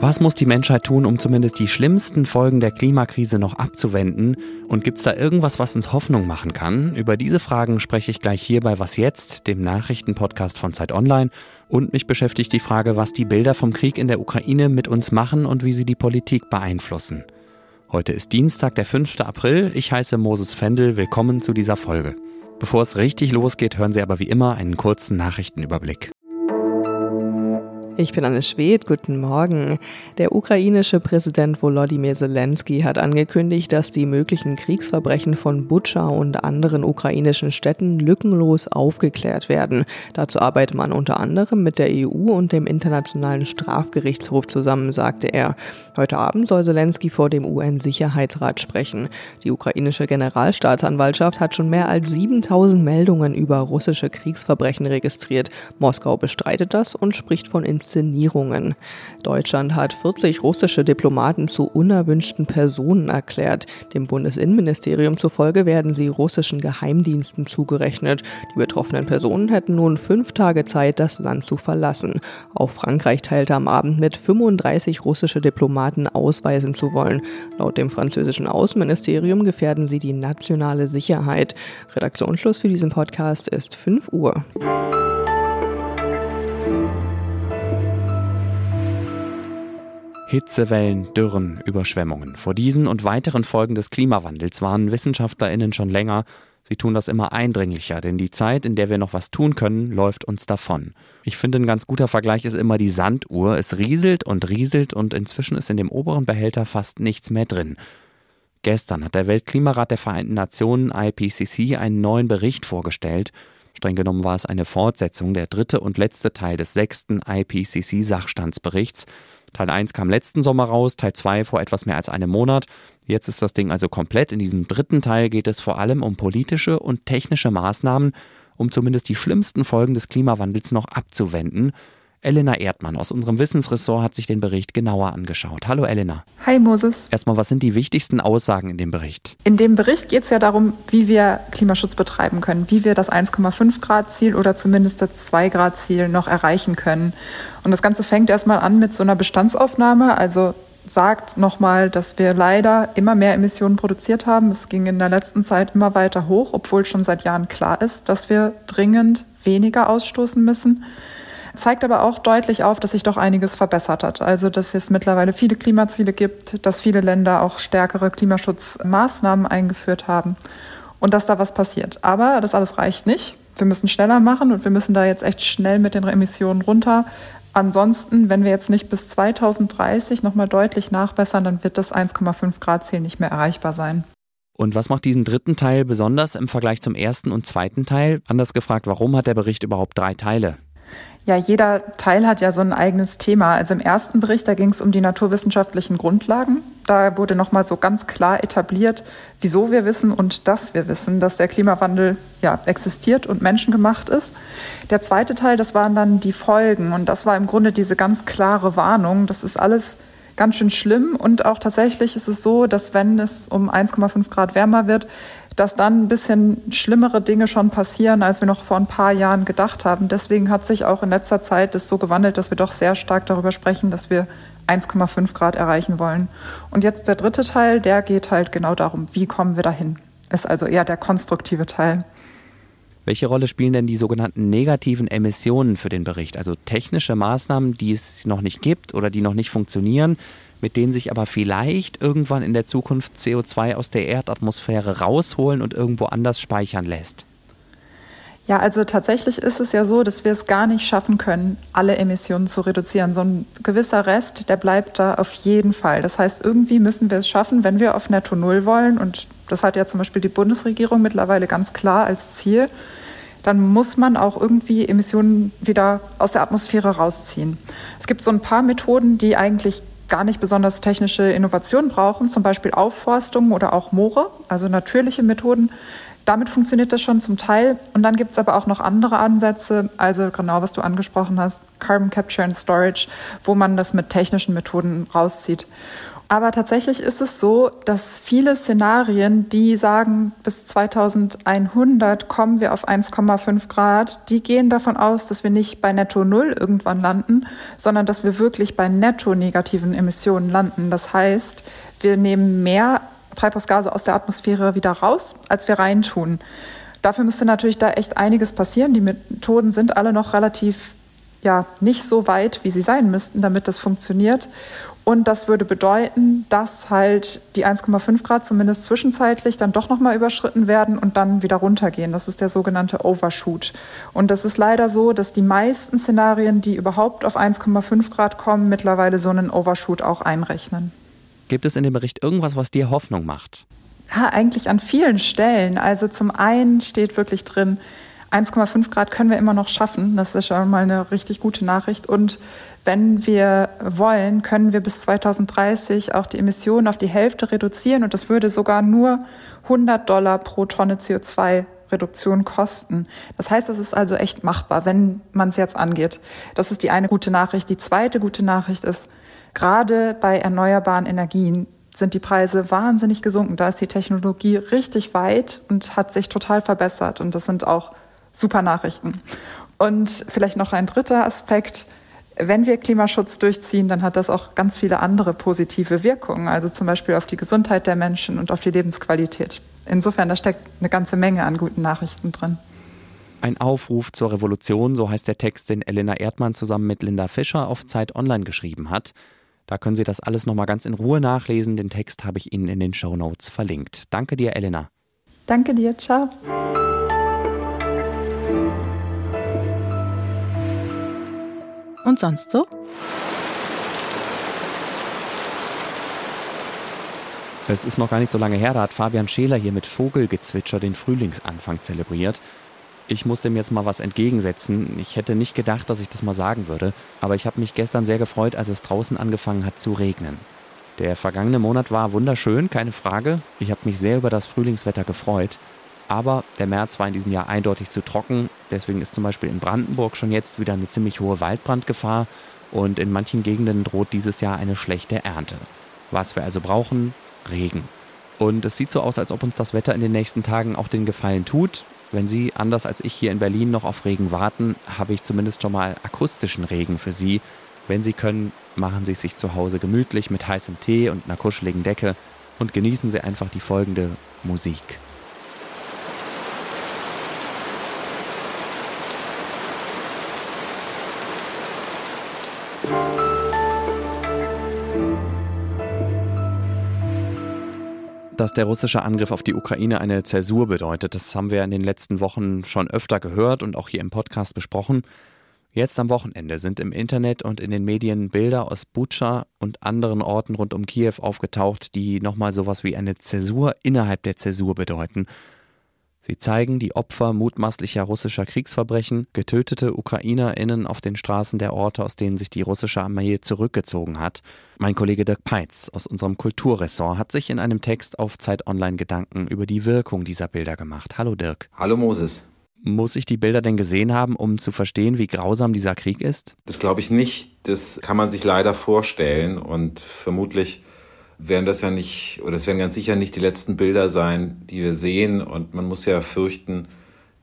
Was muss die Menschheit tun, um zumindest die schlimmsten Folgen der Klimakrise noch abzuwenden? Und gibt es da irgendwas, was uns Hoffnung machen kann? Über diese Fragen spreche ich gleich hier bei Was jetzt, dem Nachrichtenpodcast von Zeit Online. Und mich beschäftigt die Frage, was die Bilder vom Krieg in der Ukraine mit uns machen und wie sie die Politik beeinflussen. Heute ist Dienstag, der 5. April. Ich heiße Moses Fendel. Willkommen zu dieser Folge. Bevor es richtig losgeht, hören Sie aber wie immer einen kurzen Nachrichtenüberblick. Ich bin Anne Schwedt, guten Morgen. Der ukrainische Präsident Volodymyr Zelensky hat angekündigt, dass die möglichen Kriegsverbrechen von Butscha und anderen ukrainischen Städten lückenlos aufgeklärt werden. Dazu arbeitet man unter anderem mit der EU und dem Internationalen Strafgerichtshof zusammen, sagte er. Heute Abend soll Zelensky vor dem UN-Sicherheitsrat sprechen. Die ukrainische Generalstaatsanwaltschaft hat schon mehr als 7000 Meldungen über russische Kriegsverbrechen registriert. Moskau bestreitet das und spricht von Inszenierungen. Deutschland hat 40 russische Diplomaten zu unerwünschten Personen erklärt. Dem Bundesinnenministerium zufolge werden sie russischen Geheimdiensten zugerechnet. Die betroffenen Personen hätten nun fünf Tage Zeit, das Land zu verlassen. Auch Frankreich teilte am Abend mit, 35 russische Diplomaten ausweisen zu wollen. Laut dem französischen Außenministerium gefährden sie die nationale Sicherheit. Redaktionsschluss für diesen Podcast ist 5 Uhr. Hitzewellen, Dürren, Überschwemmungen. Vor diesen und weiteren Folgen des Klimawandels warnen WissenschaftlerInnen schon länger. Sie tun das immer eindringlicher, denn die Zeit, in der wir noch was tun können, läuft uns davon. Ich finde, ein ganz guter Vergleich ist immer die Sanduhr. Es rieselt und rieselt und inzwischen ist in dem oberen Behälter fast nichts mehr drin. Gestern hat der Weltklimarat der Vereinten Nationen IPCC einen neuen Bericht vorgestellt. Streng genommen war es eine Fortsetzung, der dritte und letzte Teil des sechsten IPCC-Sachstandsberichts. Teil 1 kam letzten Sommer raus, Teil 2 vor etwas mehr als einem Monat. Jetzt ist das Ding also komplett. In diesem dritten Teil geht es vor allem um politische und technische Maßnahmen, um zumindest die schlimmsten Folgen des Klimawandels noch abzuwenden. Elena Erdmann aus unserem Wissensressort hat sich den Bericht genauer angeschaut. Hallo Elena. Hi Moses. Erstmal, was sind die wichtigsten Aussagen in dem Bericht? In dem Bericht geht es ja darum, wie wir Klimaschutz betreiben können, wie wir das 1,5 Grad Ziel oder zumindest das 2 Grad Ziel noch erreichen können. Und das Ganze fängt erstmal an mit so einer Bestandsaufnahme, also sagt nochmal, dass wir leider immer mehr Emissionen produziert haben. Es ging in der letzten Zeit immer weiter hoch, obwohl schon seit Jahren klar ist, dass wir dringend weniger ausstoßen müssen zeigt aber auch deutlich auf, dass sich doch einiges verbessert hat. Also, dass es mittlerweile viele Klimaziele gibt, dass viele Länder auch stärkere Klimaschutzmaßnahmen eingeführt haben und dass da was passiert. Aber das alles reicht nicht. Wir müssen schneller machen und wir müssen da jetzt echt schnell mit den Emissionen runter. Ansonsten, wenn wir jetzt nicht bis 2030 nochmal deutlich nachbessern, dann wird das 1,5 Grad Ziel nicht mehr erreichbar sein. Und was macht diesen dritten Teil besonders im Vergleich zum ersten und zweiten Teil? Anders gefragt, warum hat der Bericht überhaupt drei Teile? Ja, jeder Teil hat ja so ein eigenes Thema. Also im ersten Bericht, da ging es um die naturwissenschaftlichen Grundlagen. Da wurde nochmal so ganz klar etabliert, wieso wir wissen und dass wir wissen, dass der Klimawandel ja, existiert und menschengemacht ist. Der zweite Teil, das waren dann die Folgen. Und das war im Grunde diese ganz klare Warnung. Das ist alles ganz schön schlimm. Und auch tatsächlich ist es so, dass wenn es um 1,5 Grad wärmer wird, dass dann ein bisschen schlimmere Dinge schon passieren, als wir noch vor ein paar Jahren gedacht haben. Deswegen hat sich auch in letzter Zeit das so gewandelt, dass wir doch sehr stark darüber sprechen, dass wir 1,5 Grad erreichen wollen. Und jetzt der dritte Teil, der geht halt genau darum, wie kommen wir dahin. Ist also eher der konstruktive Teil. Welche Rolle spielen denn die sogenannten negativen Emissionen für den Bericht? Also technische Maßnahmen, die es noch nicht gibt oder die noch nicht funktionieren, mit denen sich aber vielleicht irgendwann in der Zukunft CO2 aus der Erdatmosphäre rausholen und irgendwo anders speichern lässt? Ja, also tatsächlich ist es ja so, dass wir es gar nicht schaffen können, alle Emissionen zu reduzieren. So ein gewisser Rest, der bleibt da auf jeden Fall. Das heißt, irgendwie müssen wir es schaffen, wenn wir auf Netto Null wollen. Und das hat ja zum Beispiel die Bundesregierung mittlerweile ganz klar als Ziel. Dann muss man auch irgendwie Emissionen wieder aus der Atmosphäre rausziehen. Es gibt so ein paar Methoden, die eigentlich gar nicht besonders technische Innovationen brauchen, zum Beispiel Aufforstung oder auch Moore, also natürliche Methoden. Damit funktioniert das schon zum Teil. Und dann gibt es aber auch noch andere Ansätze, also genau was du angesprochen hast, Carbon Capture and Storage, wo man das mit technischen Methoden rauszieht. Aber tatsächlich ist es so, dass viele Szenarien, die sagen, bis 2100 kommen wir auf 1,5 Grad, die gehen davon aus, dass wir nicht bei Netto Null irgendwann landen, sondern dass wir wirklich bei netto negativen Emissionen landen. Das heißt, wir nehmen mehr Treibhausgase aus der Atmosphäre wieder raus, als wir reintun. Dafür müsste natürlich da echt einiges passieren. Die Methoden sind alle noch relativ ja nicht so weit, wie sie sein müssten, damit das funktioniert. Und das würde bedeuten, dass halt die 1,5 Grad zumindest zwischenzeitlich dann doch nochmal überschritten werden und dann wieder runtergehen. Das ist der sogenannte Overshoot. Und das ist leider so, dass die meisten Szenarien, die überhaupt auf 1,5 Grad kommen, mittlerweile so einen Overshoot auch einrechnen. Gibt es in dem Bericht irgendwas, was dir Hoffnung macht? Ja, eigentlich an vielen Stellen. Also zum einen steht wirklich drin, 1,5 Grad können wir immer noch schaffen. Das ist schon mal eine richtig gute Nachricht. Und wenn wir wollen, können wir bis 2030 auch die Emissionen auf die Hälfte reduzieren. Und das würde sogar nur 100 Dollar pro Tonne CO2 Reduktion kosten. Das heißt, es ist also echt machbar, wenn man es jetzt angeht. Das ist die eine gute Nachricht. Die zweite gute Nachricht ist, gerade bei erneuerbaren Energien sind die Preise wahnsinnig gesunken. Da ist die Technologie richtig weit und hat sich total verbessert. Und das sind auch super Nachrichten. Und vielleicht noch ein dritter Aspekt. Wenn wir Klimaschutz durchziehen, dann hat das auch ganz viele andere positive Wirkungen, also zum Beispiel auf die Gesundheit der Menschen und auf die Lebensqualität. Insofern, da steckt eine ganze Menge an guten Nachrichten drin. Ein Aufruf zur Revolution, so heißt der Text, den Elena Erdmann zusammen mit Linda Fischer auf Zeit Online geschrieben hat. Da können Sie das alles nochmal ganz in Ruhe nachlesen. Den Text habe ich Ihnen in den Show Notes verlinkt. Danke dir, Elena. Danke dir, ciao. Und sonst so? Es ist noch gar nicht so lange her, da hat Fabian Scheler hier mit Vogelgezwitscher den Frühlingsanfang zelebriert. Ich muss dem jetzt mal was entgegensetzen. Ich hätte nicht gedacht, dass ich das mal sagen würde, aber ich habe mich gestern sehr gefreut, als es draußen angefangen hat zu regnen. Der vergangene Monat war wunderschön, keine Frage. Ich habe mich sehr über das Frühlingswetter gefreut. Aber der März war in diesem Jahr eindeutig zu trocken. Deswegen ist zum Beispiel in Brandenburg schon jetzt wieder eine ziemlich hohe Waldbrandgefahr und in manchen Gegenden droht dieses Jahr eine schlechte Ernte. Was wir also brauchen, Regen. Und es sieht so aus, als ob uns das Wetter in den nächsten Tagen auch den Gefallen tut. Wenn Sie, anders als ich hier in Berlin, noch auf Regen warten, habe ich zumindest schon mal akustischen Regen für Sie. Wenn Sie können, machen Sie es sich zu Hause gemütlich mit heißem Tee und einer kuscheligen Decke und genießen Sie einfach die folgende Musik. Dass der russische Angriff auf die Ukraine eine Zäsur bedeutet, das haben wir in den letzten Wochen schon öfter gehört und auch hier im Podcast besprochen. Jetzt am Wochenende sind im Internet und in den Medien Bilder aus Butscha und anderen Orten rund um Kiew aufgetaucht, die nochmal sowas wie eine Zäsur innerhalb der Zäsur bedeuten. Sie zeigen die Opfer mutmaßlicher russischer Kriegsverbrechen, getötete UkrainerInnen auf den Straßen der Orte, aus denen sich die russische Armee zurückgezogen hat. Mein Kollege Dirk Peitz aus unserem Kulturressort hat sich in einem Text auf Zeit Online Gedanken über die Wirkung dieser Bilder gemacht. Hallo Dirk. Hallo Moses. Muss ich die Bilder denn gesehen haben, um zu verstehen, wie grausam dieser Krieg ist? Das glaube ich nicht. Das kann man sich leider vorstellen und vermutlich werden das ja nicht, oder es werden ganz sicher nicht die letzten Bilder sein, die wir sehen. Und man muss ja fürchten,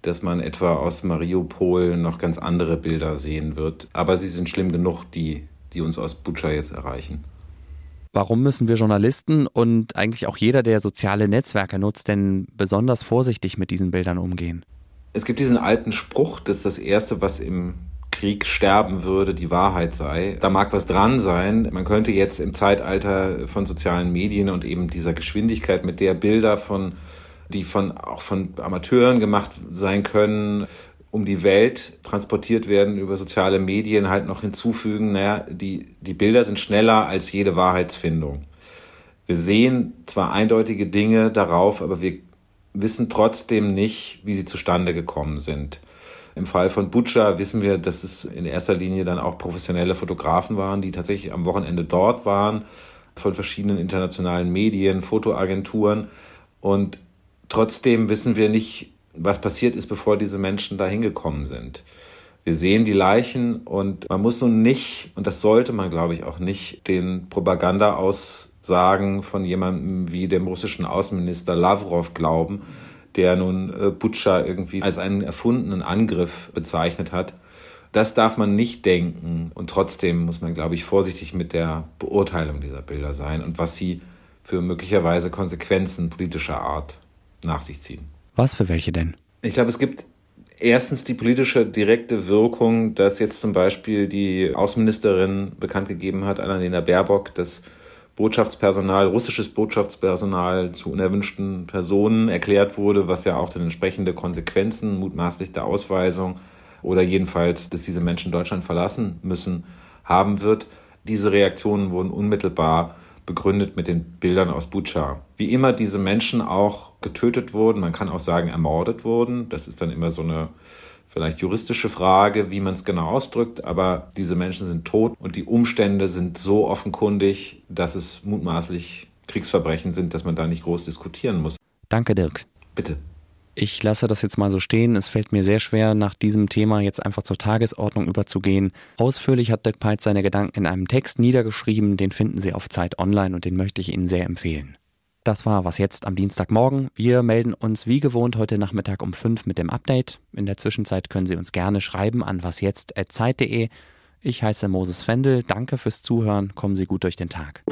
dass man etwa aus Mariupol noch ganz andere Bilder sehen wird. Aber sie sind schlimm genug, die, die uns aus Butscha jetzt erreichen. Warum müssen wir Journalisten und eigentlich auch jeder, der soziale Netzwerke nutzt, denn besonders vorsichtig mit diesen Bildern umgehen? Es gibt diesen alten Spruch, dass das Erste, was im Krieg sterben würde, die Wahrheit sei. Da mag was dran sein. Man könnte jetzt im Zeitalter von sozialen Medien und eben dieser Geschwindigkeit, mit der Bilder von, die von, auch von Amateuren gemacht sein können, um die Welt transportiert werden über soziale Medien, halt noch hinzufügen, naja, die, die Bilder sind schneller als jede Wahrheitsfindung. Wir sehen zwar eindeutige Dinge darauf, aber wir wissen trotzdem nicht, wie sie zustande gekommen sind. Im Fall von Butcher wissen wir, dass es in erster Linie dann auch professionelle Fotografen waren, die tatsächlich am Wochenende dort waren, von verschiedenen internationalen Medien, Fotoagenturen. Und trotzdem wissen wir nicht, was passiert ist, bevor diese Menschen da hingekommen sind. Wir sehen die Leichen und man muss nun nicht, und das sollte man, glaube ich, auch nicht, den Propaganda aus Aussagen von jemandem wie dem russischen Außenminister Lavrov glauben, der nun äh, Butscha irgendwie als einen erfundenen Angriff bezeichnet hat. Das darf man nicht denken. Und trotzdem muss man, glaube ich, vorsichtig mit der Beurteilung dieser Bilder sein und was sie für möglicherweise Konsequenzen politischer Art nach sich ziehen. Was für welche denn? Ich glaube, es gibt erstens die politische direkte Wirkung, dass jetzt zum Beispiel die Außenministerin bekannt gegeben hat, Annalena Baerbock, dass Botschaftspersonal, russisches Botschaftspersonal zu unerwünschten Personen erklärt wurde, was ja auch dann entsprechende Konsequenzen mutmaßlich der Ausweisung oder jedenfalls, dass diese Menschen Deutschland verlassen müssen, haben wird. Diese Reaktionen wurden unmittelbar begründet mit den Bildern aus Bucha. Wie immer diese Menschen auch getötet wurden, man kann auch sagen ermordet wurden. Das ist dann immer so eine vielleicht juristische Frage, wie man es genau ausdrückt, aber diese Menschen sind tot und die Umstände sind so offenkundig, dass es mutmaßlich Kriegsverbrechen sind, dass man da nicht groß diskutieren muss. Danke, Dirk. Bitte. Ich lasse das jetzt mal so stehen. Es fällt mir sehr schwer, nach diesem Thema jetzt einfach zur Tagesordnung überzugehen. Ausführlich hat Dirk Peitz seine Gedanken in einem Text niedergeschrieben. Den finden Sie auf Zeit Online und den möchte ich Ihnen sehr empfehlen. Das war was jetzt am Dienstagmorgen. Wir melden uns wie gewohnt heute Nachmittag um 5 mit dem Update. In der Zwischenzeit können Sie uns gerne schreiben an wasjetzt.zeit.de. Ich heiße Moses Fendel. Danke fürs Zuhören. Kommen Sie gut durch den Tag.